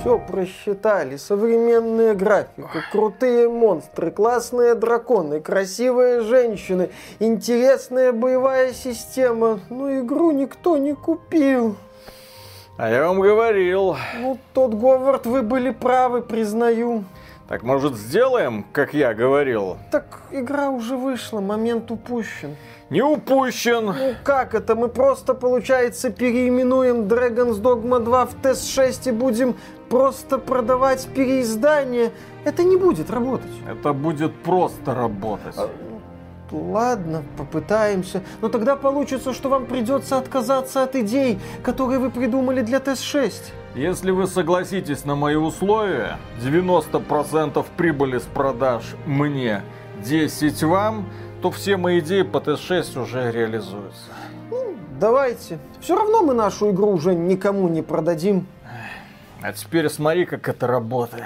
Все просчитали. Современная графика, крутые монстры, классные драконы, красивые женщины, интересная боевая система. Но игру никто не купил. А я вам говорил. Ну, тот Говард, вы были правы, признаю. Так, может, сделаем, как я говорил? Так игра уже вышла, момент упущен. Не упущен. Ну как это? Мы просто, получается, переименуем Dragon's Dogma 2 в Тест 6 и будем просто продавать переиздание. Это не будет работать. Это будет просто работать. А, ладно, попытаемся. Но тогда получится, что вам придется отказаться от идей, которые вы придумали для Тест 6. Если вы согласитесь на мои условия, 90% прибыли с продаж мне, 10 вам, то все мои идеи по Т6 уже реализуются. Ну, давайте. Все равно мы нашу игру уже никому не продадим. А теперь смотри, как это работает.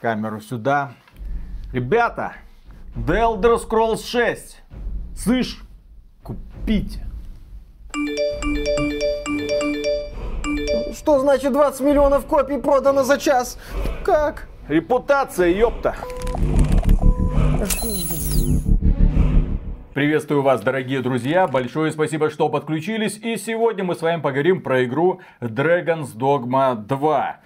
Камеру сюда. Ребята, The Elder Scrolls 6. Слышь, купите. Что значит 20 миллионов копий продано за час? Как? Репутация, ёпта. Приветствую вас, дорогие друзья. Большое спасибо, что подключились. И сегодня мы с вами поговорим про игру Dragon's Dogma 2.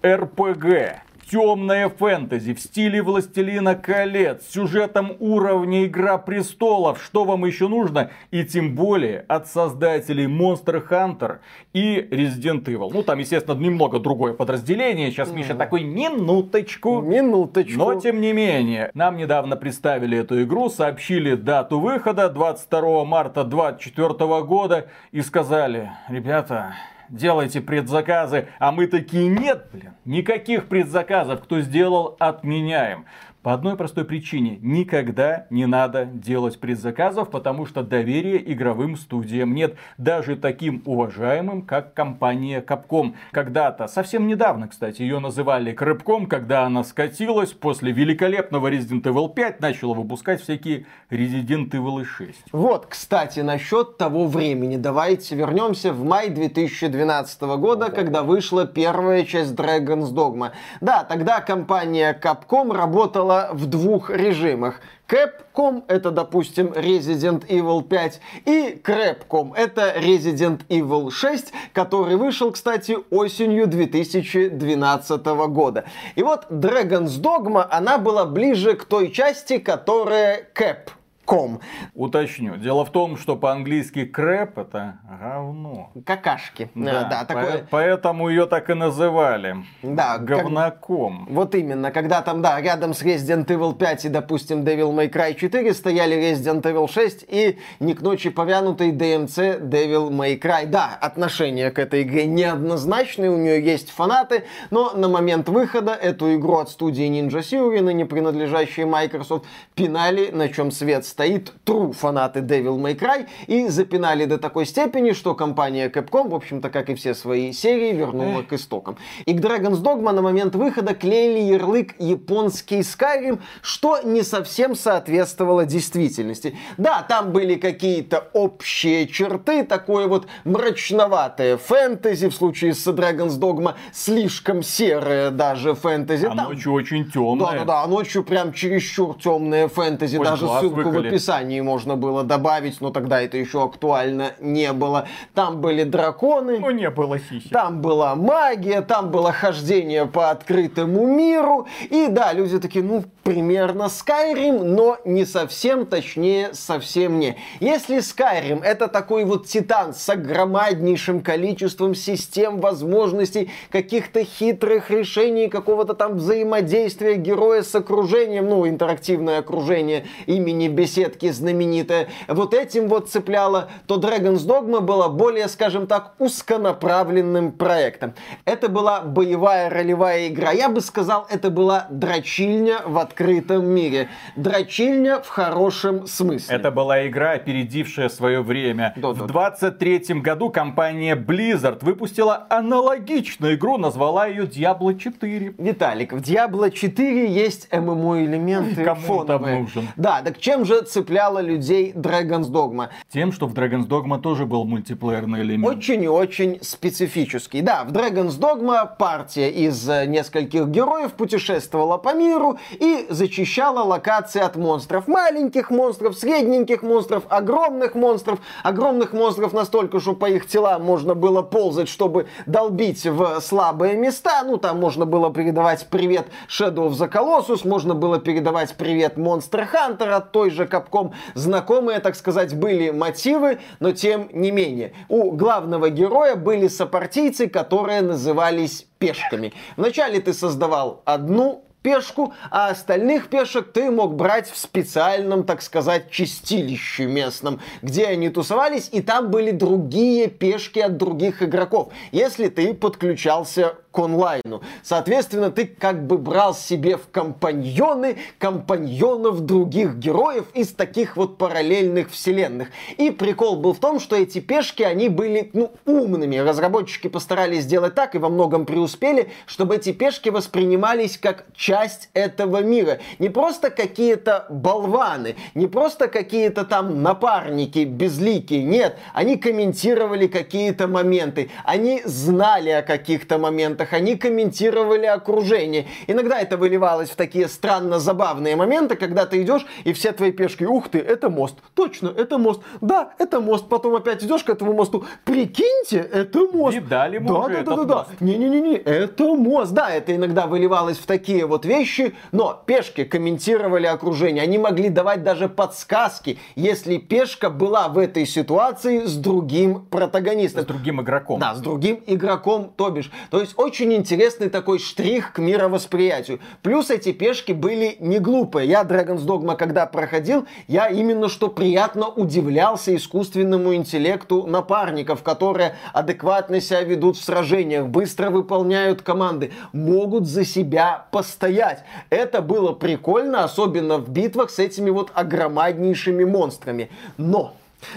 RPG темное фэнтези в стиле Властелина колец, сюжетом уровня Игра престолов, что вам еще нужно, и тем более от создателей Monster Hunter и Resident Evil. Ну, там, естественно, немного другое подразделение, сейчас Миша такой, минуточку. Минуточку. Но, тем не менее, нам недавно представили эту игру, сообщили дату выхода 22 марта 2024 года и сказали, ребята, делайте предзаказы, а мы такие, нет, блин, никаких предзаказов, кто сделал, отменяем. По одной простой причине. Никогда не надо делать предзаказов, потому что доверия игровым студиям нет. Даже таким уважаемым, как компания Capcom. Когда-то, совсем недавно, кстати, ее называли Крыбком, когда она скатилась после великолепного Resident Evil 5, начала выпускать всякие Resident Evil 6. Вот, кстати, насчет того времени. Давайте вернемся в май 2012 года, Ого. когда вышла первая часть Dragon's Dogma. Да, тогда компания Capcom работала работала в двух режимах. Capcom это, допустим, Resident Evil 5 и Crapcom это Resident Evil 6, который вышел, кстати, осенью 2012 года. И вот Dragon's Dogma, она была ближе к той части, которая Cap ком. Уточню. Дело в том, что по-английски крэп это говно. Какашки. Да, да такое... поэтому ее так и называли. Да. Говноком. Как... Вот именно. Когда там, да, рядом с Resident Evil 5 и, допустим, Devil May Cry 4 стояли Resident Evil 6 и не к ночи повянутый DMC Devil May Cry. Да, отношение к этой игре неоднозначное, у нее есть фанаты, но на момент выхода эту игру от студии Ninja Theory, ныне принадлежащей Microsoft, пинали, на чем свет стоит стоит true фанаты Devil May Cry и запинали до такой степени, что компания Capcom, в общем-то, как и все свои серии, вернула к истокам. И к Dragon's Dogma на момент выхода клеили ярлык японский Skyrim, что не совсем соответствовало действительности. Да, там были какие-то общие черты, такое вот мрачноватое фэнтези, в случае с Dragon's Dogma слишком серое даже фэнтези. А там... ночью очень темное. Да-да-да, а ночью прям чересчур темное фэнтези, Хоть даже ссылку выколи описании можно было добавить, но тогда это еще актуально не было. Там были драконы. Ну, не было сисек. Там была магия, там было хождение по открытому миру. И да, люди такие, ну, примерно Skyrim, но не совсем, точнее, совсем не. Если Skyrim это такой вот титан с огромнейшим количеством систем, возможностей, каких-то хитрых решений, какого-то там взаимодействия героя с окружением, ну, интерактивное окружение имени беседы, сетки знаменитая, вот этим вот цепляло, то Dragon's Dogma была более, скажем так, узконаправленным проектом. Это была боевая ролевая игра. Я бы сказал, это была дрочильня в открытом мире. Дрочильня в хорошем смысле. Это была игра, опередившая свое время. Да, в 23 году компания Blizzard выпустила аналогичную игру, назвала ее Diablo 4. Виталик, в Diablo 4 есть ММО элементы Кому там нужен? Да, так чем же цепляла людей Dragon's Dogma? Тем, что в Dragon's Dogma тоже был мультиплеерный элемент. Очень и очень специфический. Да, в Dragon's Dogma партия из э, нескольких героев путешествовала по миру и зачищала локации от монстров. Маленьких монстров, средненьких монстров, огромных монстров. Огромных монстров настолько, что по их телам можно было ползать, чтобы долбить в слабые места. Ну, там можно было передавать привет Shadow of the Colossus, можно было передавать привет Monster Hunter от той же Capcom. Знакомые, так сказать, были мотивы, но тем не менее. У главного героя были сопартийцы, которые назывались пешками. Вначале ты создавал одну пешку, а остальных пешек ты мог брать в специальном, так сказать, чистилище местном, где они тусовались, и там были другие пешки от других игроков, если ты подключался к онлайну. Соответственно, ты как бы брал себе в компаньоны компаньонов других героев из таких вот параллельных вселенных. И прикол был в том, что эти пешки, они были, ну, умными. Разработчики постарались сделать так и во многом преуспели, чтобы эти пешки воспринимались как часть этого мира. Не просто какие-то болваны, не просто какие-то там напарники безликие. Нет, они комментировали какие-то моменты, они знали о каких-то моментах, они комментировали окружение. Иногда это выливалось в такие странно забавные моменты, когда ты идешь и все твои пешки, ух ты, это мост, точно, это мост, да, это мост, потом опять идешь к этому мосту, прикиньте, это мост. Видали мы да, уже да, этот да, да, мост. да. Не-не-не, это мост. Да, это иногда выливалось в такие вот вещи, но пешки комментировали окружение. Они могли давать даже подсказки, если пешка была в этой ситуации с другим протагонистом. С другим игроком. Да, с другим игроком, то бишь. То есть очень интересный такой штрих к мировосприятию. Плюс эти пешки были не глупые. Я Dragon's Dogma, когда проходил, я именно что приятно удивлялся искусственному интеллекту напарников, которые адекватно себя ведут в сражениях, быстро выполняют команды, могут за себя постоять. Это было прикольно, особенно в битвах с этими вот огромнейшими монстрами. Но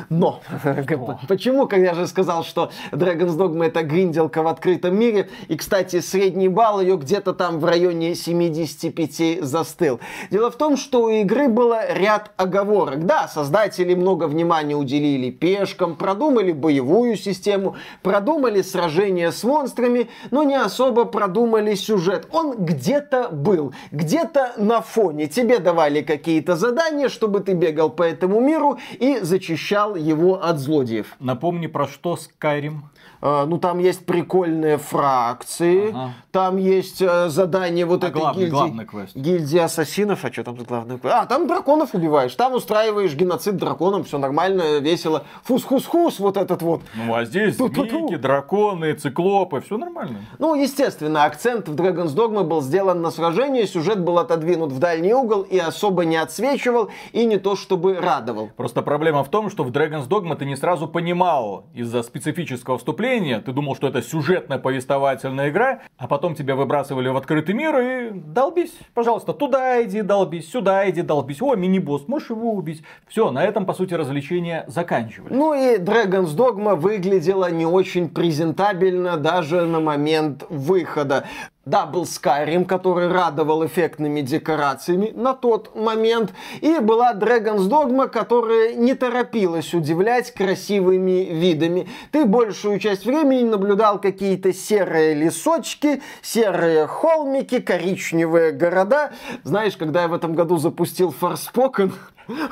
но, почему, когда я же сказал, что Dragon's Dogma это гринделка в открытом мире, и, кстати, средний балл ее где-то там в районе 75 застыл. Дело в том, что у игры было ряд оговорок. Да, создатели много внимания уделили пешкам, продумали боевую систему, продумали сражения с монстрами, но не особо продумали сюжет. Он где-то был, где-то на фоне. Тебе давали какие-то задания, чтобы ты бегал по этому миру и зачищал его от злодеев. Напомни, про что Skyrim. А, ну, там есть прикольные фракции, Ага. там есть э, задание вот А этой главный- гильдии. главный квест? Гильдии ассасинов, а что там за главный квест? А, там драконов убиваешь, там устраиваешь геноцид драконам, все нормально, весело. Фус-хус-хус, вот этот вот. Ну, а здесь змейки, драконы, циклопы, все нормально. Ну, естественно, акцент в Dragon's Dogma был сделан на сражение, сюжет был отодвинут в дальний угол и особо не отсвечивал, и не то чтобы радовал. Просто проблема в том, что в Dragon's Dogma ты не сразу понимал из-за специфического вступления, ты думал, что это сюжетная повествовательная игра, а потом тебя выбрасывали в открытый мир и долбись, пожалуйста, туда иди долбись, сюда иди долбись, о, мини-босс, можешь его убить. Все, на этом, по сути, развлечения заканчивались. Ну и Dragon's Dogma выглядела не очень презентабельно даже на момент выхода. Да, был Skyrim, который радовал эффектными декорациями на тот момент. И была Dragon's Dogma, которая не торопилась удивлять красивыми видами. Ты большую часть времени наблюдал какие-то серые лесочки, серые холмики, коричневые города. Знаешь, когда я в этом году запустил Forspoken,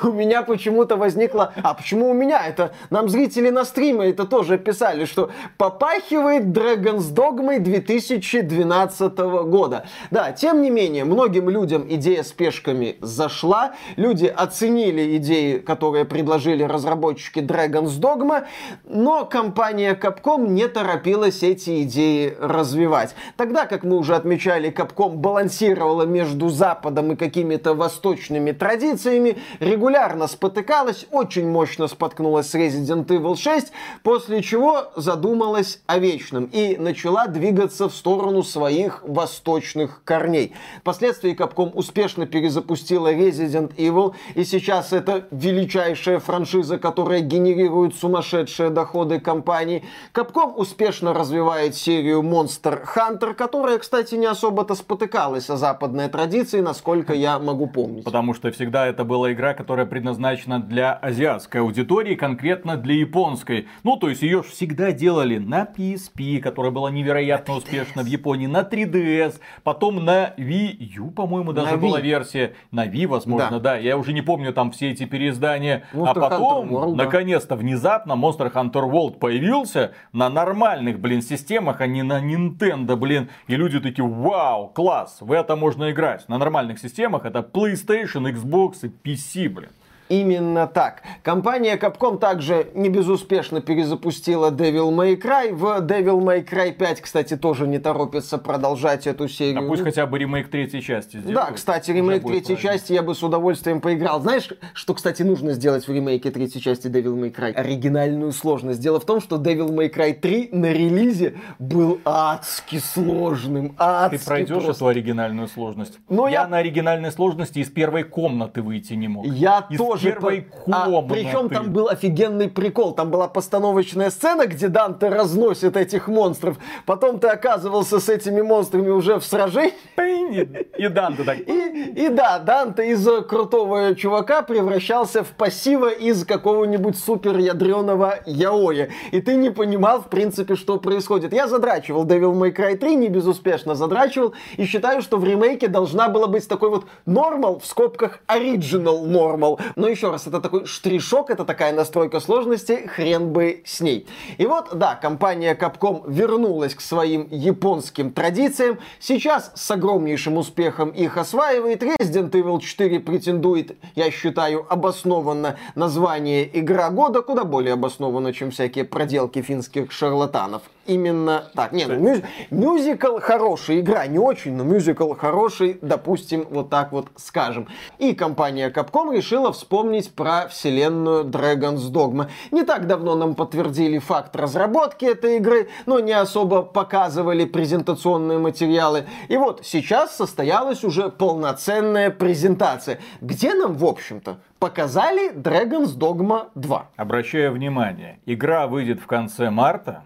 у меня почему-то возникло... А почему у меня? Это нам зрители на стриме это тоже писали, что попахивает Dragon's Dogma 2012 года. Да, тем не менее, многим людям идея с пешками зашла. Люди оценили идеи, которые предложили разработчики Dragon's Dogma, но компания Capcom не торопилась эти идеи развивать. Тогда, как мы уже отмечали, Capcom балансировала между Западом и какими-то восточными традициями, регулярно спотыкалась, очень мощно споткнулась с Resident Evil 6, после чего задумалась о вечном и начала двигаться в сторону своих восточных корней. Впоследствии Capcom успешно перезапустила Resident Evil, и сейчас это величайшая франшиза, которая генерирует сумасшедшие доходы компании. Capcom успешно развивает серию Monster Hunter, которая, кстати, не особо-то спотыкалась о западной традиции, насколько я могу помнить. Потому что всегда это была игра игра, которая предназначена для азиатской аудитории, конкретно для японской. Ну, то есть ее всегда делали на PSP, которая была невероятно успешна в Японии, на 3DS, потом на Wii U, по-моему, даже на была Wii. версия, на Wii, возможно, да. да. Я уже не помню там все эти переиздания. Monster а потом, наконец-то, внезапно Monster Hunter World появился на нормальных, блин, системах, а не на Nintendo, блин. И люди такие, вау, класс, в это можно играть. На нормальных системах это PlayStation, Xbox и PC, блин. Именно так. Компания Capcom также не безуспешно перезапустила Devil May Cry. В Devil May Cry 5, кстати, тоже не торопится продолжать эту серию. А пусть хотя бы ремейк третьей части сделают. Да, кстати, ремейк третьей части я бы с удовольствием поиграл. Знаешь, что, кстати, нужно сделать в ремейке третьей части Devil May Cry? Оригинальную сложность. Дело в том, что Devil May Cry 3 на релизе был адски сложным. Адски Ты пройдешь просто. эту оригинальную сложность? Но я... я на оригинальной сложности из первой комнаты выйти не мог. Я из тоже первой а, Причем там был офигенный прикол. Там была постановочная сцена, где Данте разносит этих монстров. Потом ты оказывался с этими монстрами уже в сражении. И Данте так. И, и да, Данте из крутого чувака превращался в пассива из какого-нибудь супер ядреного яоя. И ты не понимал, в принципе, что происходит. Я задрачивал Devil May Cry 3, не безуспешно задрачивал. И считаю, что в ремейке должна была быть такой вот нормал, в скобках original normal. Но еще раз, это такой штришок, это такая настройка сложности, хрен бы с ней. И вот, да, компания Capcom вернулась к своим японским традициям. Сейчас с огромнейшим успехом их осваивает. Resident Evil 4 претендует, я считаю, обоснованно название «Игра года», куда более обоснованно, чем всякие проделки финских шарлатанов. Именно так. Не, ну, мюз... мюзикл хороший, игра не очень, но мюзикл хороший, допустим, вот так вот скажем. И компания Capcom решила вспомнить про вселенную Dragon's Dogma. Не так давно нам подтвердили факт разработки этой игры, но не особо показывали презентационные материалы. И вот сейчас состоялась уже полноценная презентация, где нам, в общем-то, показали Dragon's Dogma 2. Обращаю внимание, игра выйдет в конце марта,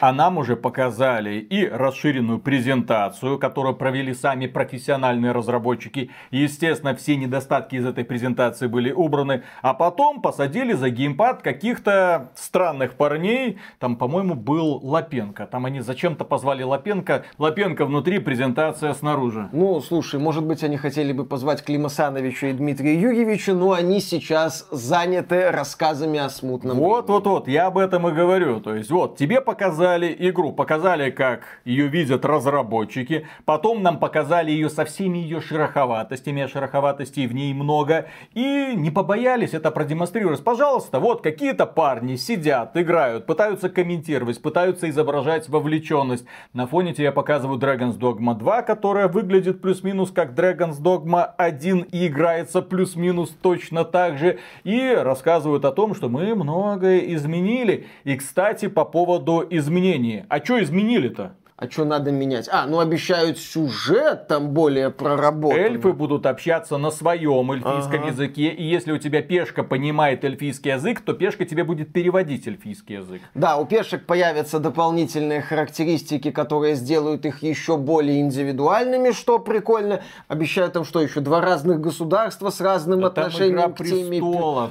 а нам уже показали и расширенную презентацию, которую провели сами профессиональные разработчики. естественно, все недостатки из этой презентации были убраны. А потом посадили за геймпад каких-то странных парней. Там, по-моему, был Лапенко. Там они зачем-то позвали Лапенко. Лапенко внутри, презентация снаружи. Ну, слушай, может быть, они хотели бы позвать Клима Сановича и Дмитрия Юрьевича, но они сейчас заняты рассказами о смутном. Вот, вот, вот, я об этом и говорю. То есть, вот, тебе показали показали игру, показали, как ее видят разработчики, потом нам показали ее со всеми ее шероховатостями, а шероховатостей в ней много, и не побоялись это продемонстрировать. Пожалуйста, вот какие-то парни сидят, играют, пытаются комментировать, пытаются изображать вовлеченность. На фоне тебе показывают Dragon's Dogma 2, которая выглядит плюс-минус как Dragon's Dogma 1 и играется плюс-минус точно так же. И рассказывают о том, что мы многое изменили. И, кстати, по поводу изменений изменении. А что изменили-то? А что надо менять? А, ну обещают сюжет там более проработанный. Эльфы будут общаться на своем эльфийском ага. языке. И если у тебя пешка понимает эльфийский язык, то пешка тебе будет переводить эльфийский язык. Да, у пешек появятся дополнительные характеристики, которые сделают их еще более индивидуальными, что прикольно. Обещают там что еще? Два разных государства с разным да отношением к теме.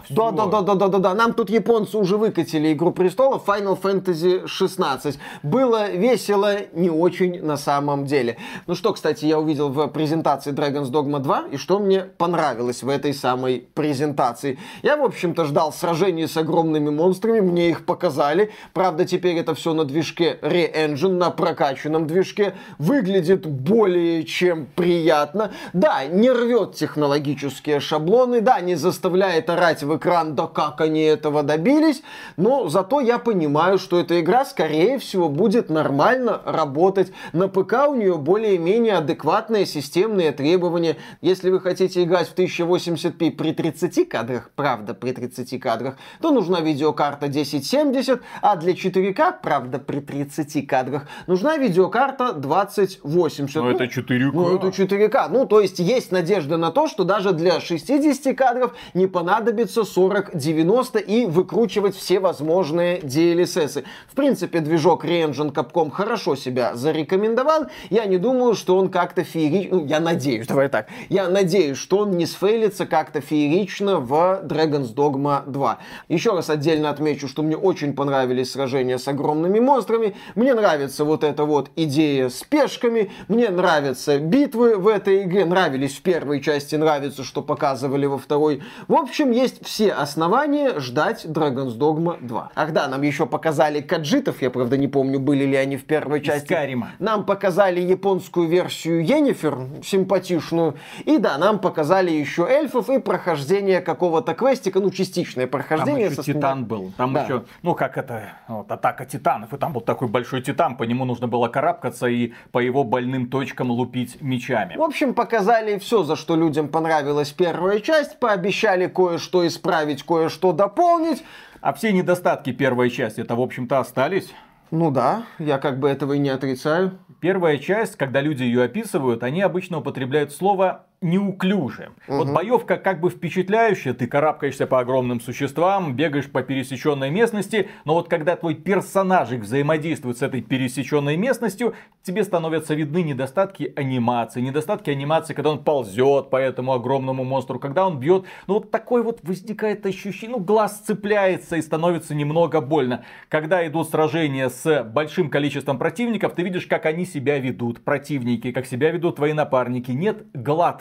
Да, да, да, да, да, да, да. Нам тут японцы уже выкатили Игру престолов Final Fantasy 16. Было весело, не очень на самом деле. Ну что, кстати, я увидел в презентации Dragon's Dogma 2, и что мне понравилось в этой самой презентации. Я, в общем-то, ждал сражений с огромными монстрами, мне их показали. Правда, теперь это все на движке Re-Engine, на прокачанном движке. Выглядит более чем приятно. Да, не рвет технологические шаблоны, да, не заставляет орать в экран, да как они этого добились, но зато я понимаю, что эта игра, скорее всего, будет нормально работать работать. На ПК у нее более-менее адекватные системные требования. Если вы хотите играть в 1080p при 30 кадрах, правда, при 30 кадрах, то нужна видеокарта 1070, а для 4К, правда, при 30 кадрах, нужна видеокарта 2080. Но ну, это 4К. Ну, это 4К. Ну, то есть есть надежда на то, что даже для 60 кадров не понадобится 40-90 и выкручивать все возможные DLSS. В принципе, движок Re-Engine Capcom хорошо себя себя зарекомендовал, я не думаю, что он как-то феерично... Ну, я надеюсь, давай так. Я надеюсь, что он не сфейлится как-то феерично в Dragon's Dogma 2. Еще раз отдельно отмечу, что мне очень понравились сражения с огромными монстрами. Мне нравится вот эта вот идея с пешками. Мне нравятся битвы в этой игре. Нравились в первой части, нравится, что показывали во второй. В общем, есть все основания ждать Dragon's Dogma 2. Ах да, нам еще показали каджитов, я правда не помню, были ли они в первой части. Скарима. Нам показали японскую версию Енифер, симпатичную. И да, нам показали еще эльфов и прохождение какого-то квестика, ну, частичное прохождение. Там еще со Титан был. Там Да. еще, ну как это, вот, атака титанов. И там был такой большой титан, по нему нужно было карабкаться и по его больным точкам лупить мечами. В общем, показали все, за что людям понравилась первая часть, пообещали кое-что исправить, кое-что дополнить. А все недостатки первой части, это в общем-то остались. Ну да, я как бы этого и не отрицаю. Первая часть, когда люди ее описывают, они обычно употребляют слово неуклюже. Вот боевка как бы впечатляющая, ты карабкаешься по огромным существам, бегаешь по пересеченной местности, но вот когда твой персонажик взаимодействует с этой пересеченной местностью, тебе становятся видны недостатки анимации. Недостатки анимации, когда он ползет по этому огромному монстру, когда он бьет. Ну вот такой вот возникает ощущение, ну глаз цепляется и становится немного больно. Когда идут сражения с большим количеством противников, ты видишь, как они себя ведут, противники, как себя ведут твои напарники. Нет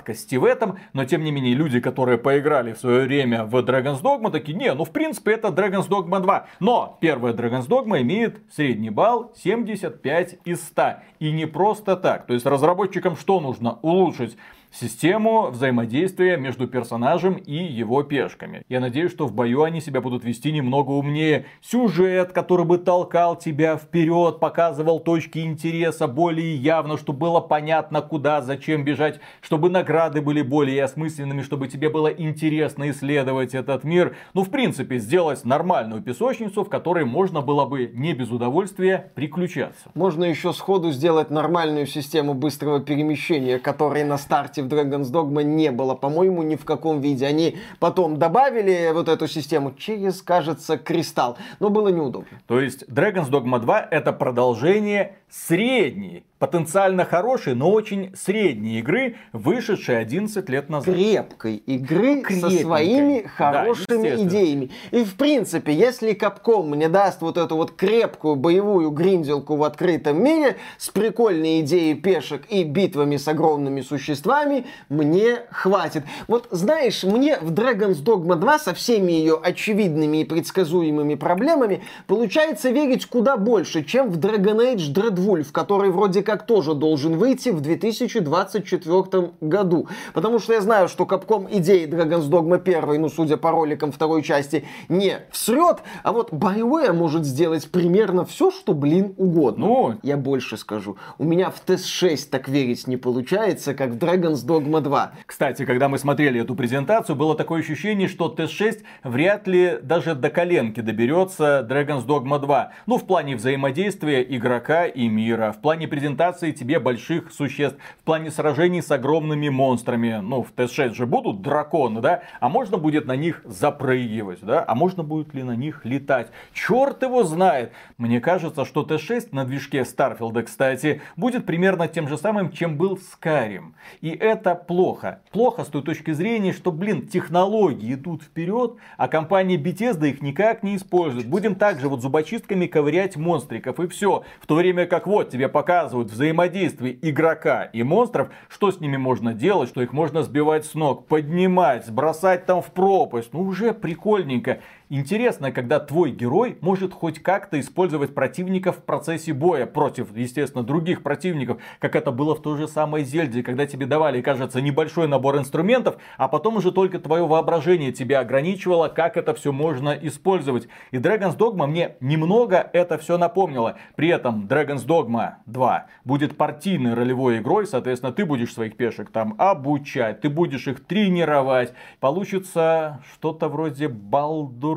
гладкости в этом, но тем не менее люди, которые поиграли в свое время в Dragon's Dogma, такие, не, ну в принципе это Dragon's Dogma 2. Но первая Dragon's Dogma имеет средний балл 75 из 100. И не просто так. То есть разработчикам что нужно? Улучшить систему взаимодействия между персонажем и его пешками. Я надеюсь, что в бою они себя будут вести немного умнее. Сюжет, который бы толкал тебя вперед, показывал точки интереса более явно, чтобы было понятно, куда, зачем бежать, чтобы награды были более осмысленными, чтобы тебе было интересно исследовать этот мир. Ну, в принципе, сделать нормальную песочницу, в которой можно было бы не без удовольствия приключаться. Можно еще сходу сделать нормальную систему быстрого перемещения, которой на старте в Dragon's Dogma не было, по-моему, ни в каком виде. Они потом добавили вот эту систему через, кажется, кристалл, но было неудобно. То есть Dragon's Dogma 2 это продолжение средней, потенциально хорошей, но очень средней игры, вышедшей 11 лет назад. крепкой игры со Крепенькой. своими Да, хорошими естественно. идеями. И в принципе, если Capcom мне даст вот эту вот крепкую боевую гринделку в открытом мире с прикольной идеей пешек и битвами с огромными существами, мне хватит. Вот знаешь, мне в Dragon's Dogma 2 со всеми ее очевидными и предсказуемыми проблемами получается верить куда больше, чем в Dragon Age Dreadwolf, который вроде как тоже должен выйти в 2024 году. Потому что я знаю, что Capcom идеи Dragon's Dogma 1, ну, судя по роликам второй части, не всрет, а вот BioWare может сделать примерно все, что, блин, угодно. Ну. я больше скажу. У меня в TES-6 так верить не получается, как в Dragon's Dogma 2. Кстати, когда мы смотрели эту презентацию, было такое ощущение, что TES-6 вряд ли даже до коленки доберется Dragon's Dogma 2. Ну, в плане взаимодействия игрока и мира, в плане презентации тебе больших существ, в плане сражений с огромными монстрами. Ну, в TES-6 же будут драконы, да? А можно будет на них запрыгивать, да? А можно будет ли на них летать? Черт его знает! Мне кажется, что TES-6 на движке Старфилда, кстати, будет примерно тем же самым, чем был Skyrim. И это плохо. Плохо с той точки зрения, что, блин, технологии идут вперед, а компания Bethesda их никак не использует. Будем также вот зубочистками ковырять монстриков и все. В то время как вот тебе показывают взаимодействие игрока и монстров, что с ними можно делать, что их можно сбивать с ног, поднимать, бросать там в пропасть. Ну уже прикольненько. Интересно, когда твой герой может хоть как-то использовать противников в процессе боя против, естественно, других противников, как это было в той же самой Зельде, когда тебе давали, кажется, небольшой набор инструментов, а потом уже только твое воображение тебя ограничивало, как это все можно использовать. И Dragon's Dogma мне немного это все напомнило. При этом Dragon's Dogma 2 будет партийной ролевой игрой, соответственно, ты будешь своих пешек там обучать, ты будешь их тренировать. Получится что-то вроде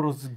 Carlos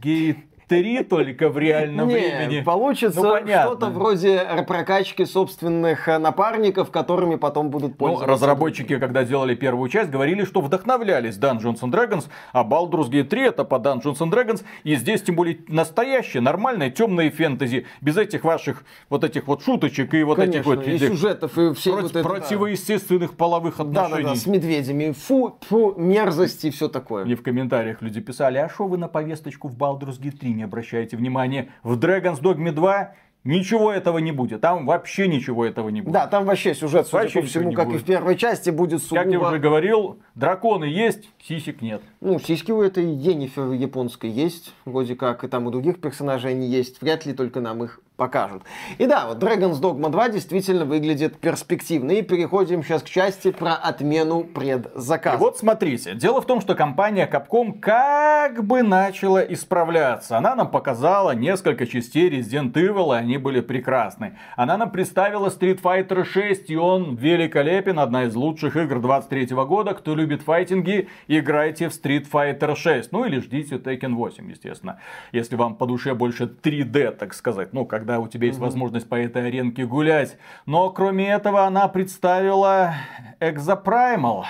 три только в реальном Не, времени. Получится Ну, что-то вроде прокачки собственных э, напарников, которыми потом будут Ну, пользоваться. разработчики, когда делали первую часть, говорили, что вдохновлялись Dungeons and Dragons, а Baldur's Gate 3 это по Dungeons and Dragons, и здесь тем более настоящее, нормальное, темное фэнтези, без этих ваших вот этих вот шуточек и вот Конечно, этих вот и этих сюжетов, и все проти- вот это, да. противоестественных половых Да, да, отношений. да, с медведями. Фу, фу, мерзость и все такое. Мне в комментариях люди писали, а что вы на повесточку в Baldur's Gate 3 не обращаете внимания? В Dragon's Dogma 2 ничего этого не будет. Там вообще ничего этого не будет. Да, там вообще сюжет, судя Вообще по всему, как и будет. в первой части, будет Как я сугубо... уже говорил, драконы есть, сисек нет. Ну, сиськи у этой Енифер японской есть, вроде как, и там у других персонажей они есть. Вряд ли только нам их покажут. И да, вот Dragon's Dogma 2 действительно выглядит перспективно. И переходим сейчас к части про отмену И предзаказа. вот смотрите, дело в том, что компания Capcom как бы начала исправляться. Она нам показала несколько частей Resident Evil, и они были прекрасны. Она нам представила Street Fighter 6, и он великолепен, одна из лучших игр 23 года. Кто любит файтинги, играйте в Street Fighter 6. Ну или ждите Tekken 8, естественно. Если вам по душе больше 3D, так сказать. Ну, когда у тебя есть возможность по этой аренке гулять. Но кроме этого она представила Exoprimal.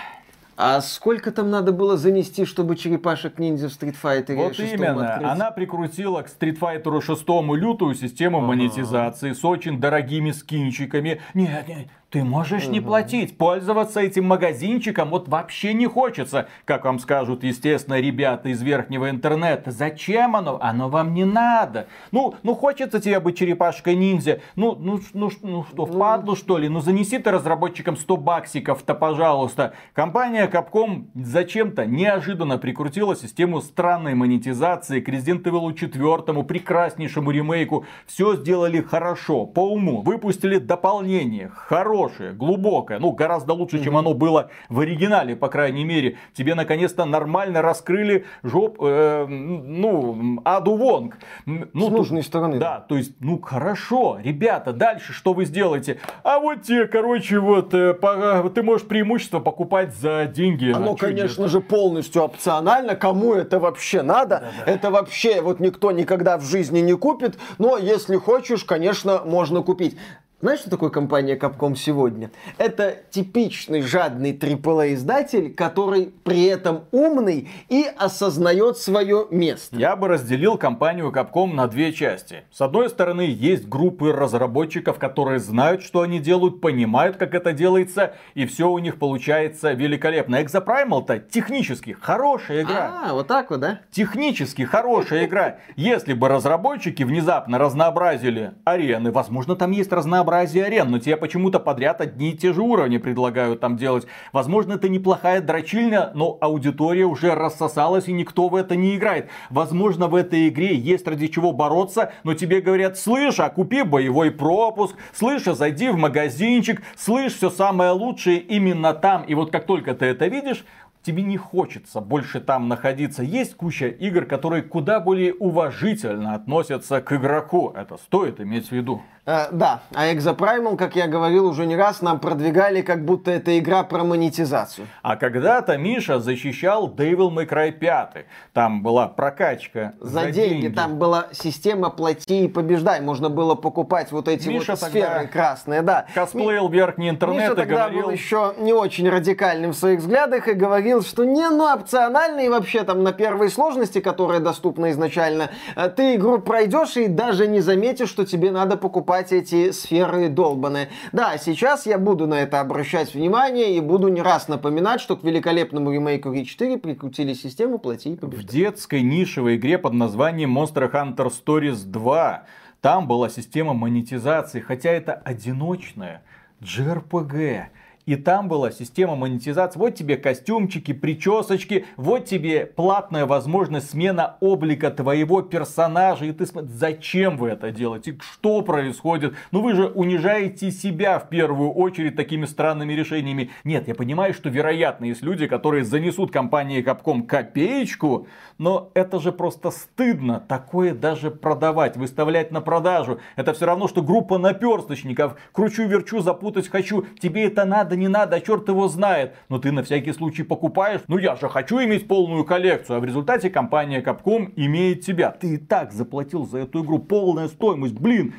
А сколько там надо было занести, чтобы черепашек ниндзя в Street Fighter Вот именно, она прикрутила к Street Fighter 6 лютую систему монетизации с очень дорогими скинчиками. Нет, нет, ты можешь не платить, пользоваться этим магазинчиком вот вообще не хочется. Как вам скажут, естественно, ребята из верхнего интернета, зачем оно? Оно вам не надо. Ну, ну хочется тебе быть черепашкой ниндзя. Ну, ну, ну, ну что, впадлу что ли? Ну занеси ты разработчикам 100 баксиков-то, пожалуйста. Компания Capcom зачем-то неожиданно прикрутила систему странной монетизации к Resident Evil 4, прекраснейшему ремейку. Все сделали хорошо, по уму. Выпустили дополнение, хорошее, глубокое. Ну, гораздо лучше, чем оно было в оригинале, по крайней мере. Тебе наконец-то нормально раскрыли жоп, э, ну, Аду Вонг. Ну, С тут- нужной стороны. Да, то есть, ну хорошо, ребята, дальше что вы сделаете? А вот те, короче, вот, э, по- ты можешь преимущество покупать за деньги. Оно, чё нет? конечно же, полностью опционально. Кому это вообще надо? Это вообще вот никто никогда в жизни не купит. Но если хочешь, конечно, можно купить. Знаешь, что такое компания Capcom сегодня? Это типичный жадный AAA-издатель, который при этом умный и осознает свое место. Я бы разделил компанию Capcom на две части. С одной стороны, есть группы разработчиков, которые знают, что они делают, понимают, как это делается, и все у них получается великолепно. Exoprimal-то технически хорошая игра. А, вот так вот, да? Технически хорошая игра. Если бы разработчики внезапно разнообразили арены, возможно, там есть разнообразие арен, но тебе почему-то подряд одни и те же уровни предлагают там делать. Возможно, это неплохая дрочильня, но аудитория уже рассосалась и никто в это не играет. Возможно, в этой игре есть ради чего бороться, но тебе говорят, слышь, а купи боевой пропуск, слышь, а зайди в магазинчик, слышь, все самое лучшее именно там. И вот как только ты это видишь, тебе не хочется больше там находиться. Есть куча игр, которые куда более уважительно относятся к игроку. Это стоит иметь в виду. Э, да, а Exoprimal, как я говорил уже не раз, нам продвигали, как будто это игра про монетизацию. А когда-то Миша защищал Devil May Cry 5. Там была прокачка За, деньги. Там была система плати и побеждай. Можно было покупать вот эти Миша вот сферы красные, да. Косплеил верхний интернет Миша и тогда говорил... был еще не очень радикальным в своих взглядах и говорил, что не, ну опционально и вообще там на первой сложности, которая доступна изначально, э, ты игру пройдешь и даже не заметишь, что тебе надо покупать эти сферы долбаные. Да, сейчас я буду на это обращать внимание и буду не раз напоминать, что к великолепному ремейку Ри 4 прикрутили систему плати и В побеждай. детской нишевой игре под названием Monster Hunter Stories 2 там была система монетизации, хотя это одиночная JRPG. И там была система монетизации. Вот тебе костюмчики, причесочки, вот тебе платная возможность смена облика твоего персонажа. И ты смотришь, зачем вы это делаете? Что происходит? Ну вы же унижаете себя в первую очередь такими странными решениями. Нет, я понимаю, что вероятно есть люди, которые занесут компании Capcom копеечку, но это же просто стыдно такое даже продавать, выставлять на продажу. Это все равно, что группа наперсточников. Кручу-верчу, запутать хочу. Тебе это надо надо, не надо, а черт его знает. Но ты на всякий случай покупаешь. Ну я же хочу иметь полную коллекцию. А в результате компания Capcom имеет тебя. Ты и так заплатил за эту игру полная стоимость. Блин.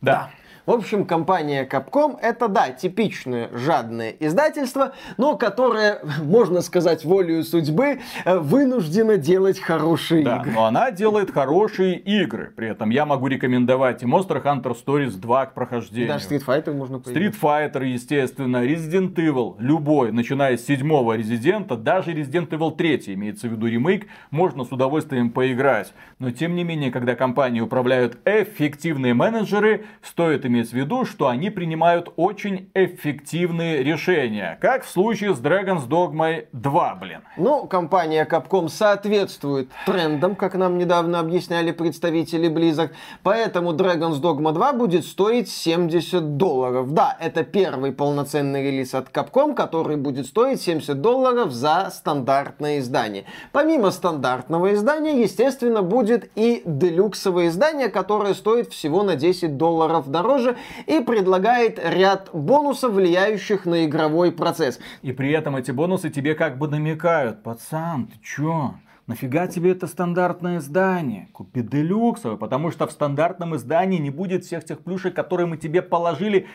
Да. да. В общем, компания Capcom это, да, типичное жадное издательство, но которое, можно сказать, волею судьбы э, вынуждено делать хорошие да, игры. но она делает хорошие игры. При этом я могу рекомендовать и Monster Hunter Stories 2 к прохождению. даже Street Fighter можно поиграть. Street Fighter, естественно, Resident Evil, любой, начиная с седьмого Резидента, даже Resident Evil 3, имеется в виду ремейк, можно с удовольствием поиграть. Но тем не менее, когда компании управляют эффективные менеджеры, стоит иметь в виду, что они принимают очень эффективные решения. Как в случае с Dragon's Dogma 2, блин. Ну, компания Capcom соответствует трендам, как нам недавно объясняли представители Blizzard. Поэтому Dragon's Dogma 2 будет стоить 70 долларов. Да, это первый полноценный релиз от Capcom, который будет стоить 70 долларов за стандартное издание. Помимо стандартного издания, естественно, будет и делюксовое издание, которое стоит всего на 10 долларов дороже тоже и предлагает ряд бонусов, влияющих на игровой процесс. И при этом эти бонусы тебе как бы намекают, пацан, ты чё? Нафига тебе это стандартное издание? Купи делюксовое, потому что в стандартном издании не будет всех тех плюшек, которые мы тебе положили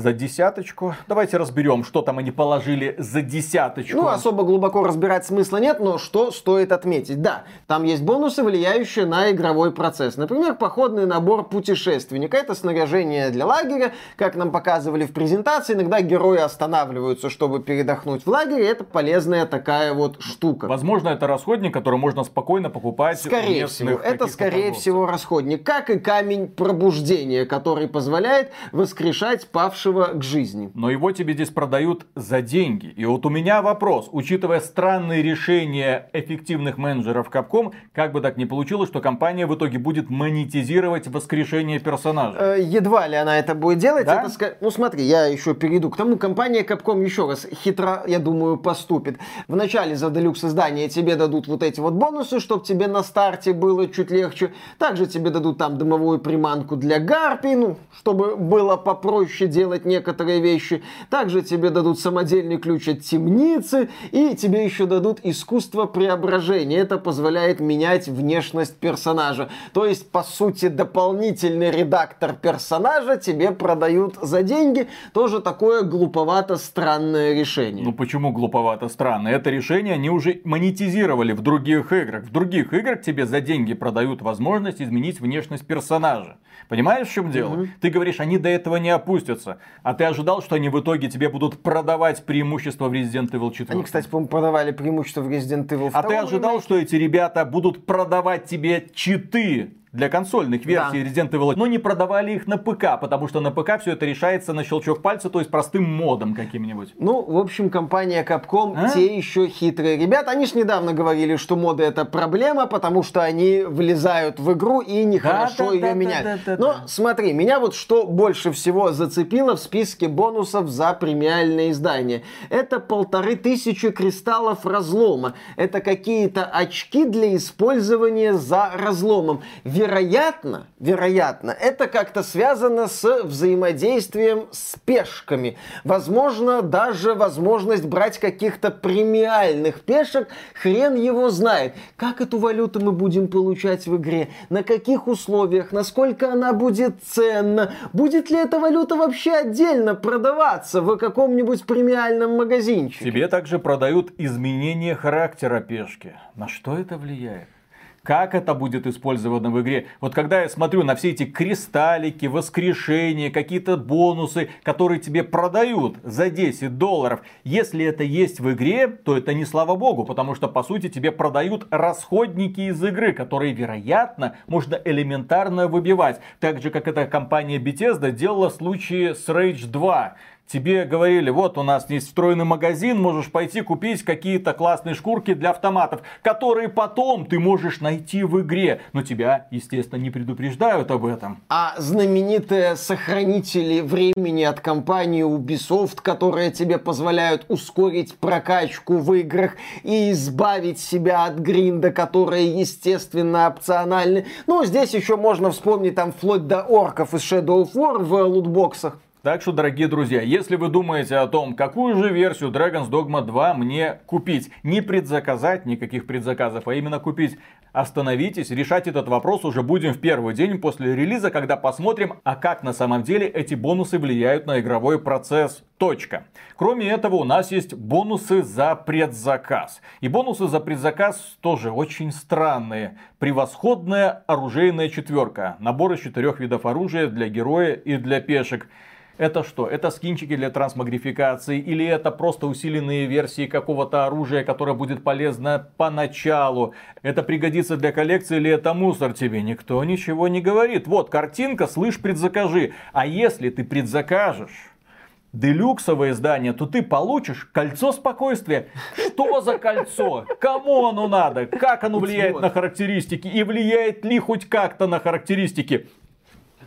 за десяточку. Давайте разберем, что там они положили за десяточку. Ну, особо глубоко разбирать смысла нет, но что стоит отметить? Да, там есть бонусы, влияющие на игровой процесс. Например, походный набор путешественника. Это снаряжение для лагеря. Как нам показывали в презентации, иногда герои останавливаются, чтобы передохнуть в лагере. Это полезная такая вот штука. Возможно, это расходник, который можно спокойно покупать. Скорее всего, это скорее торговцев. всего расходник. Как и камень пробуждения, который позволяет воскрешать павших восставшего к жизни. Но его тебе здесь продают за деньги. И вот у меня вопрос, учитывая странные решения эффективных менеджеров Capcom, как бы так ни получилось, что компания в итоге будет монетизировать воскрешение персонажа. Э, едва ли она это будет делать. Да? Это, ну смотри, я еще перейду к тому. Компания Capcom еще раз хитро, я думаю, поступит. Вначале за делюкс издание тебе дадут вот эти вот бонусы, чтобы тебе на старте было чуть легче. Также тебе дадут там дымовую приманку для гарпий, ну, чтобы было попроще делать делать некоторые вещи. Также тебе дадут самодельный ключ от темницы, и тебе еще дадут искусство преображения. Это позволяет менять внешность персонажа. То есть, по сути, дополнительный редактор персонажа тебе продают за деньги. Тоже такое глуповато странное решение. Ну почему глуповато странно? Это решение они уже монетизировали в других играх. В других играх тебе за деньги продают возможность изменить внешность персонажа. Понимаешь, в чем дело? Угу. Ты говоришь, они до этого не опустятся. А ты ожидал, что они в итоге тебе будут продавать преимущество в Resident Evil 4? Они, кстати, по-моему, продавали преимущество в Resident Evil 2. А ты ожидал, что эти ребята будут продавать тебе читы для консольных версий да. Resident Evil, но не продавали их на ПК, потому что на ПК все это решается на щелчок пальца, то есть простым модом каким-нибудь. Ну, в общем, компания Capcom а? те еще хитрые ребята. Они ж недавно говорили, что моды это проблема, потому что они влезают в игру и нехорошо да, ее да, меняют. Да, да, да, но да. смотри, меня вот что больше всего зацепило в списке бонусов за премиальное издание. Это полторы тысячи кристаллов разлома. Это какие-то очки для использования за разломом вероятно, вероятно, это как-то связано с взаимодействием с пешками. Возможно, даже возможность брать каких-то премиальных пешек, хрен его знает. Как эту валюту мы будем получать в игре, на каких условиях, насколько она будет ценна, будет ли эта валюта вообще отдельно продаваться в каком-нибудь премиальном магазинчике. Тебе также продают изменение характера пешки. На что это влияет? Как это будет использовано в игре. Вот когда я смотрю на все эти кристаллики, воскрешения, какие-то бонусы, которые тебе продают за 10 долларов, если это есть в игре, то это не слава богу, потому что по сути тебе продают расходники из игры, которые, вероятно, можно элементарно выбивать. Так же, как эта компания Bethesda делала в случае с Rage 2 тебе говорили, вот у нас есть встроенный магазин, можешь пойти купить какие-то классные шкурки для автоматов, которые потом ты можешь найти в игре. Но тебя, естественно, не предупреждают об этом. А знаменитые сохранители времени от компании Ubisoft, которые тебе позволяют ускорить прокачку в играх и избавить себя от гринда, которые, естественно, опциональны. Ну, здесь еще можно вспомнить там вплоть до орков из Shadow of War в лутбоксах Так что, дорогие друзья, если вы думаете о том, какую же версию Dragon's Dogma 2 мне купить, не предзаказать никаких предзаказов, а именно купить, остановитесь, решать этот вопрос уже будем в первый день после релиза, когда посмотрим, а как на самом деле эти бонусы влияют на игровой процесс. Точка. Кроме этого, у нас есть бонусы за предзаказ. И бонусы за предзаказ тоже очень странные. Превосходная оружейная четверка. Набор из четырех видов оружия для героя и для пешек. Это что? Это скинчики для трансмагрификации? Или это просто усиленные версии какого-то оружия, которое будет полезно поначалу? Это пригодится для коллекции или это мусор? Тебе никто ничего не говорит. Вот картинка, слышь, предзакажи. А если ты предзакажешь, делюксовое издание, то ты получишь кольцо спокойствия. Что за кольцо? Кому оно надо? Как оно влияет на характеристики? И влияет ли хоть как-то на характеристики?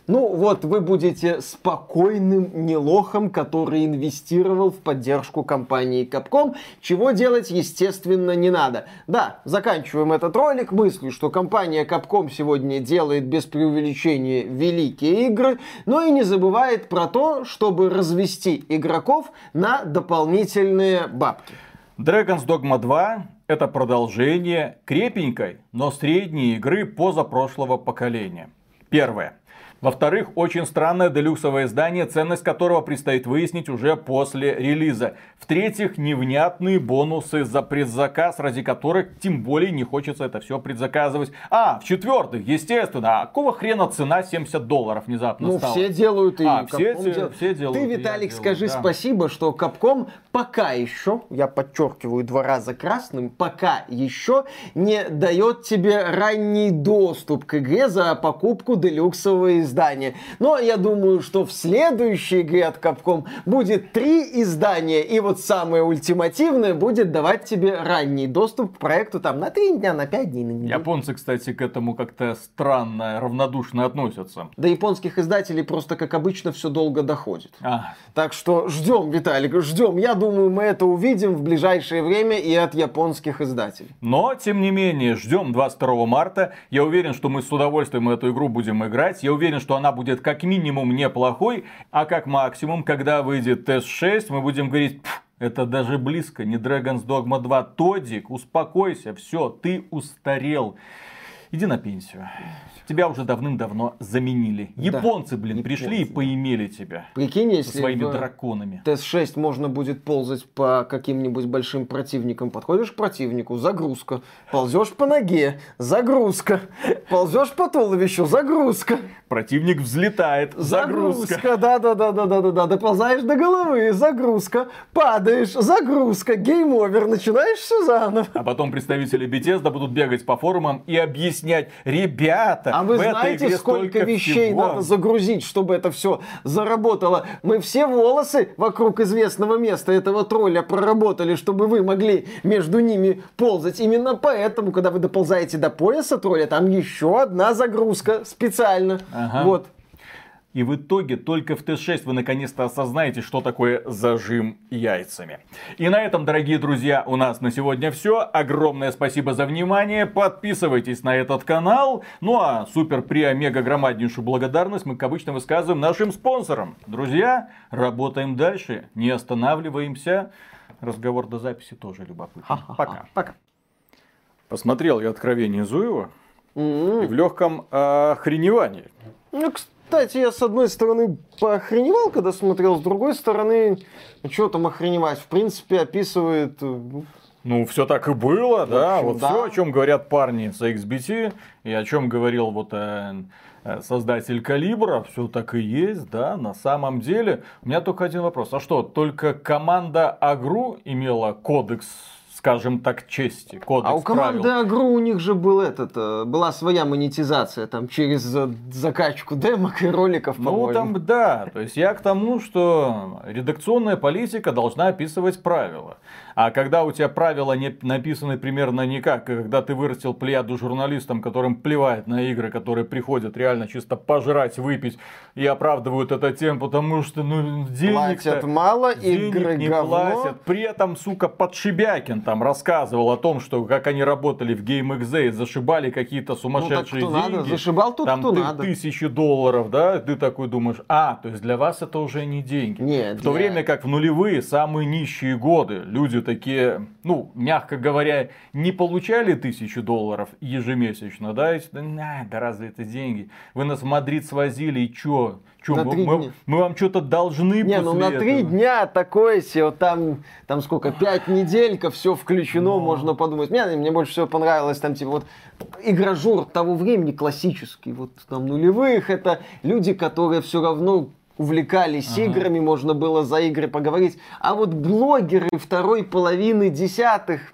Ну вот вы будете спокойным нелохом, который инвестировал в поддержку компании Capcom, чего делать, естественно, не надо. Да, заканчиваем этот ролик мыслью, что компания Capcom сегодня делает без преувеличения великие игры, но и не забывает про то, чтобы развести игроков на дополнительные бабки. Dragon's Dogma 2 это продолжение крепенькой, но средней игры позапрошлого поколения. Первое. Во-вторых, очень странное делюксовое издание, ценность которого предстоит выяснить уже после релиза. В-третьих, невнятные бонусы за предзаказ, ради которых тем более не хочется это все предзаказывать. А, в-четвертых, естественно, а какого хрена цена 70 долларов внезапно ну, стала? все делают и а, все, дел... все делают. Ты, Виталик, скажи делаю, да. спасибо, что Капком пока еще, я подчеркиваю два раза красным, пока еще не дает тебе ранний доступ к игре за покупку делюксового издания. Но я думаю, что в следующей игре от Capcom будет три издания, и вот самое ультимативное будет давать тебе ранний доступ к проекту там на три дня, на пять дней, на неделю. Японцы, кстати, к этому как-то странно, равнодушно относятся. До японских издателей просто, как обычно, все долго доходит. А. Так что ждем, Виталик, ждем. Я думаю, мы это увидим в ближайшее время и от японских издателей. Но, тем не менее, ждем 22 марта. Я уверен, что мы с удовольствием эту игру будем играть. Я уверен, что она будет как минимум неплохой, а как максимум, когда выйдет тест 6, мы будем говорить, это даже близко, не Dragon's Dogma 2. Тодик, успокойся, все, ты устарел. Иди на пенсию тебя уже давным-давно заменили. Японцы, блин, Японцы. пришли и поимели тебя. Прикинь, если со своими драконами. TES 6 можно будет ползать по каким-нибудь большим противникам. Подходишь к противнику, загрузка. Ползешь по ноге, загрузка. Ползешь по туловищу, загрузка. Противник взлетает, загрузка. Да-да-да-да-да-да. Доползаешь до головы, загрузка. Падаешь, загрузка. Game over, начинаешь все заново. А потом представители Bethesda будут бегать по форумам и объяснять, ребята, а вы знаете, сколько вещей всего? надо загрузить, чтобы это все заработало? Мы все волосы вокруг известного места этого тролля проработали, чтобы вы могли между ними ползать. Именно поэтому, когда вы доползаете до пояса тролля, там еще одна загрузка специально. Ага. Вот. И в итоге только в Т6 вы наконец-то осознаете, что такое зажим яйцами. И на этом, дорогие друзья, у нас на сегодня все. Огромное спасибо за внимание. Подписывайтесь на этот канал. Ну а супер при омега громаднейшую благодарность мы, как обычно, высказываем нашим спонсорам. Друзья, работаем дальше, не останавливаемся. Разговор до записи тоже любопытный. Пока. Пока. Посмотрел я откровение Зуева. Mm-hmm. И в легком охреневании. Ну, кстати, я с одной стороны поохреневал, когда смотрел, с другой стороны, ну что там охреневать, в принципе, описывает... Э, ну, все так и было, да. Общем, вот да. все, о чем говорят парни с XBT, и о чем говорил вот э, э, создатель Калибра, все так и есть, да, на самом деле. У меня только один вопрос. А что, только команда Агру имела кодекс скажем так, чести. Кодекс а у команды правил. Агру у них же был этот, э, была своя монетизация там через закачку демок и роликов, Ну там да, то есть я к тому, что редакционная политика должна описывать правила. А когда у тебя правила не написаны примерно никак, когда ты вырастил плеяду журналистам, которым плевает на игры, которые приходят реально чисто пожрать, выпить и оправдывают это тем, потому что ну денег Платят мало, денег игры не говно. платят. При этом, сука, Подшибякин там рассказывал о том, что как они работали в GameXZ зашибали какие-то Ну, сумасшедшие кто деньги. надо, зашибал тот, там кто ты- надо. тысячи долларов, да, ты такой думаешь, а, то есть для вас это уже не деньги. Нет, в то для- время как в нулевые, самые нищие годы, люди такие, ну, мягко говоря, не получали тысячу долларов ежемесячно, да, и, да, на, да разве это деньги? Вы нас в Мадрид свозили, и чё? Чё, На мы, мы- дня. мы вам что-то должны Не, ну на три дня такое себе, вот там, там сколько, пять неделька, все включено, Ну. можно подумать. Мне, мне больше всего понравилось там, типа, вот, игражур того времени классический, вот там нулевых, это люди, которые все равно увлекались играми, можно было за игры поговорить. А вот блогеры второй половины десятых,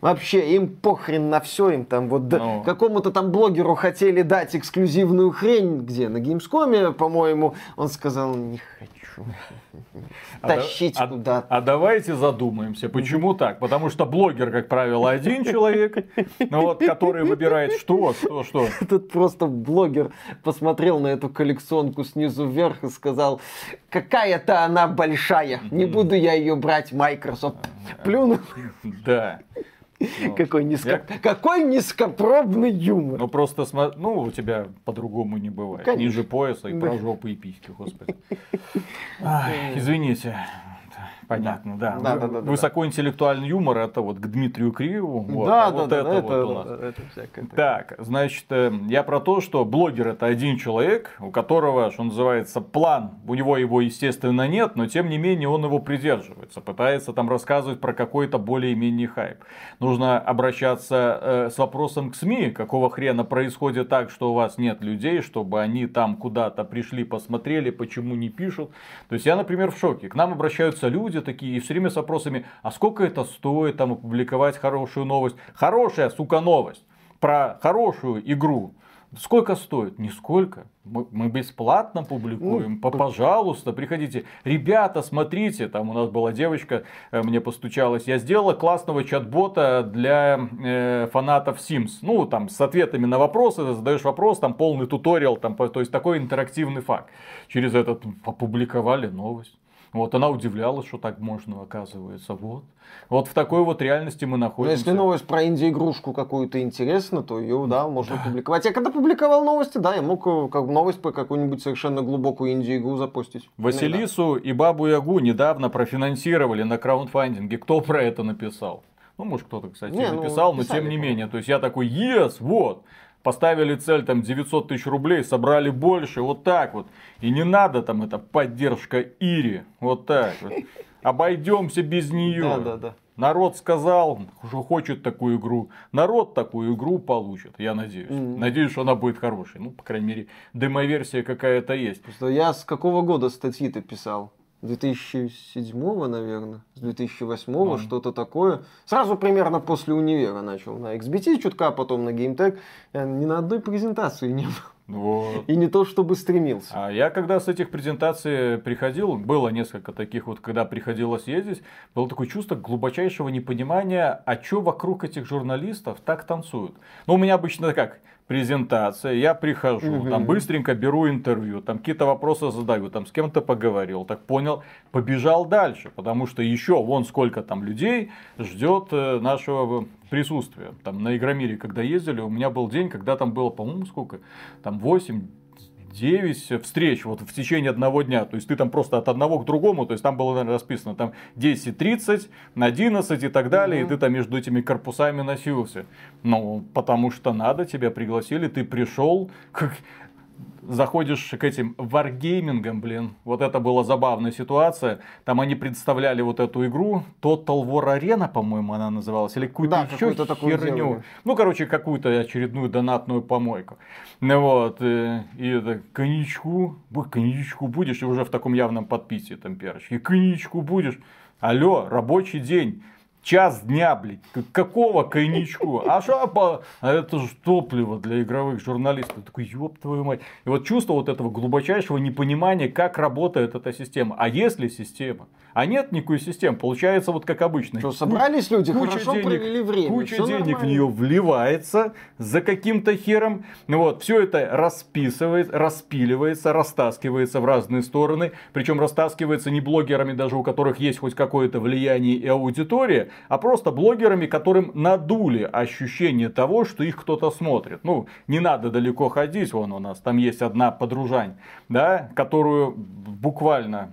вообще им похрен на все, им там вот Ну. какому-то там блогеру хотели дать эксклюзивную хрень, где, на Геймскоме, по-моему, он сказал, не хочу. А Тащить а- куда-то. А давайте задумаемся, почему так? Потому что блогер, как правило, один человек, ну вот, который выбирает что, что, что. Тут просто блогер посмотрел на эту коллекционку снизу вверх и сказал, какая-то она большая, не буду я ее брать, Microsoft. Плюнул. Да. Ну, Какой, низко... Какой низкопробный юмор. Ну просто смо- ну у тебя по-другому не бывает. Конечно. Ниже пояса и про жопу и письки, господи. Извините. Понятно, да. Да, да, да, Высокоинтеллектуальный юмор это вот к Дмитрию Криву. вот, да, а да, вот да, это да, вот это, у нас. это всякое. Так, значит, э, я про то, что блогер это один человек, у которого, что называется, план. У него его, естественно, нет, но тем не менее он его придерживается. Пытается там рассказывать про какой-то более-менее хайп. Нужно обращаться э, с вопросом к СМИ, какого хрена происходит так, что у вас нет людей, чтобы они там куда-то пришли, посмотрели, почему не пишут. То есть я, например, в шоке. К нам обращаются люди такие и все время с вопросами, а сколько это стоит там опубликовать хорошую новость? Хорошая, сука, новость про хорошую игру. Сколько стоит? Нисколько. Мы, мы бесплатно публикуем. Ну, По- Пожалуйста, приходите. Ребята, смотрите, там у нас была девочка, э, мне постучалась. Я сделала классного чат-бота для э, фанатов Sims. Ну, там, с ответами на вопросы, ты задаешь вопрос, там полный туториал, там, то есть такой интерактивный факт. Через этот опубликовали новость. Вот она удивлялась, что так можно, оказывается. Вот. Вот в такой вот реальности мы Но находимся. если новость про инди-игрушку какую-то интересна, то ее, да, можно публиковать. Я когда публиковал новости, да, я мог э, как новость по какую-нибудь совершенно глубокую инди-игру запустить. Василису и Бабу Ягу недавно профинансировали на краундфандинге. Кто про это написал? Ну, может, кто-то, кстати, Не, ну, написал, но писали, тем не менее. То есть я такой, yes, вот. Поставили цель там 900 тысяч рублей, собрали больше, вот так вот. И не надо там это поддержка Ири, вот так вот. Обойдемся без нее. Да, да, да. Народ сказал, что хочет такую игру. Народ такую игру получит, я надеюсь. Мгм. Надеюсь, что она будет хорошей. Ну, по крайней мере, демоверсия какая-то есть. Просто я с какого года статьи-то писал? 2007, наверное, с 2008, Ну. что-то такое. Сразу примерно после универа начал на XBT чутка, потом на GameTech. Я ни на одной презентации не был. Вот. И не то, чтобы стремился. А я когда с этих презентаций приходил, было несколько таких вот, когда приходилось ездить, было такое чувство глубочайшего непонимания, а что вокруг этих журналистов так танцуют. Ну, у меня обычно как, презентация, я прихожу, Мгм. там быстренько беру интервью, там какие-то вопросы задаю, там с кем-то поговорил, так понял, побежал дальше, потому что еще вон сколько там людей ждет э, нашего присутствия. Там на Игромире, когда ездили, у меня был день, когда там было, по-моему, сколько, там 8 9 встреч вот в течение одного дня. То есть ты там просто от одного к другому, то есть там было наверное, расписано там 10.30, на 11 и так далее, Мгм. и ты там между этими корпусами носился. Ну, потому что надо, тебя пригласили, ты пришел, как заходишь к этим варгеймингам, блин, вот это была забавная ситуация. Там они представляли вот эту игру, Total War Arena, по-моему, она называлась, или какую-то Да, еще такую херню. делали. Ну, короче, какую-то очередную донатную помойку. Ну вот, э, и это, коньячку, коньячку будешь, и уже в таком явном подписе там перочки, коньячку будешь. Алло, рабочий день. Час дня, блядь. Какого коньячку? А что по... А это же топливо для игровых журналистов. Такой, ёб твою мать. И вот чувство вот этого глубочайшего непонимания, как работает эта система. А если система? А нет никакой системы. Получается вот как обычно. Что, собрались люди, куча хорошо денег, провели время. Куча денег нормально. в нее вливается за каким-то хером. Ну Вот, все это расписывается, распиливается, растаскивается в разные стороны. Причем растаскивается не блогерами, даже у которых есть хоть какое-то влияние и аудитория, а просто блогерами, которым надули ощущение того, что их кто-то смотрит. Ну, не надо далеко ходить, вон у нас там есть одна подружань, да, которую буквально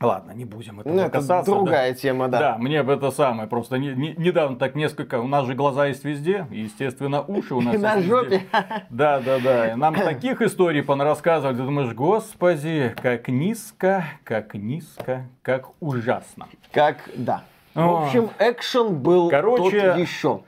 Ладно, не будем этого Ну, это касаться. да. другая тема, да. Да, мне бы это самое. Просто не- не- недавно так несколько. У нас же глаза есть везде, и, естественно, уши у нас И на есть жопе. везде. Да, да, да. И Нам таких историй понарассказывали. Ты думаешь, господи, как низко, как низко, как ужасно. Как, да. В О. общем, экшен был Короче, тот еще.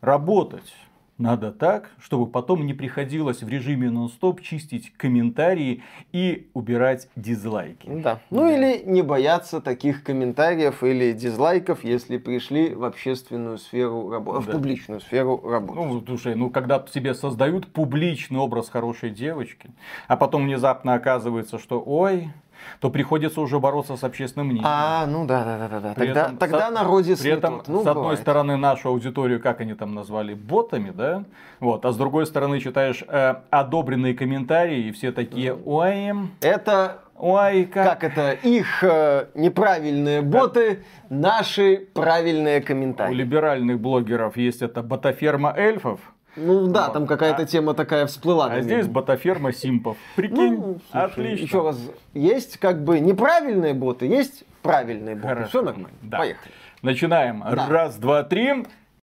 Работать надо так, чтобы потом не приходилось в режиме нон-стоп чистить комментарии и убирать дизлайки. Да. Ну или не бояться таких комментариев или дизлайков, если пришли в общественную сферу работы, в Да. публичную сферу работы. Ну, слушай, ну когда тебе создают публичный образ хорошей девочки, а потом внезапно оказывается, что ой, то приходится уже бороться с общественным мнением. А, ну да, да, да, да, да. При Тогда, этом тогда со- народец При этом. Ну, с одной бывает. стороны, нашу аудиторию, как они там назвали, ботами, да? Вот, а с другой стороны, читаешь э, одобренные комментарии, и все такие, ой, Это ой, как... как это их э, неправильные боты, наши правильные У комментарии. либеральных блогеров есть это ботаферма эльфов, Ну да, Вот. там какая-то А- тема такая всплыла. а здесь ботаферма симпов. Прикинь, Ну, слушай, отлично. Еще раз, есть как бы неправильные боты, есть правильные боты. Хорошо. Все нормально. Да. Поехали. Начинаем. Да. Раз, два, три.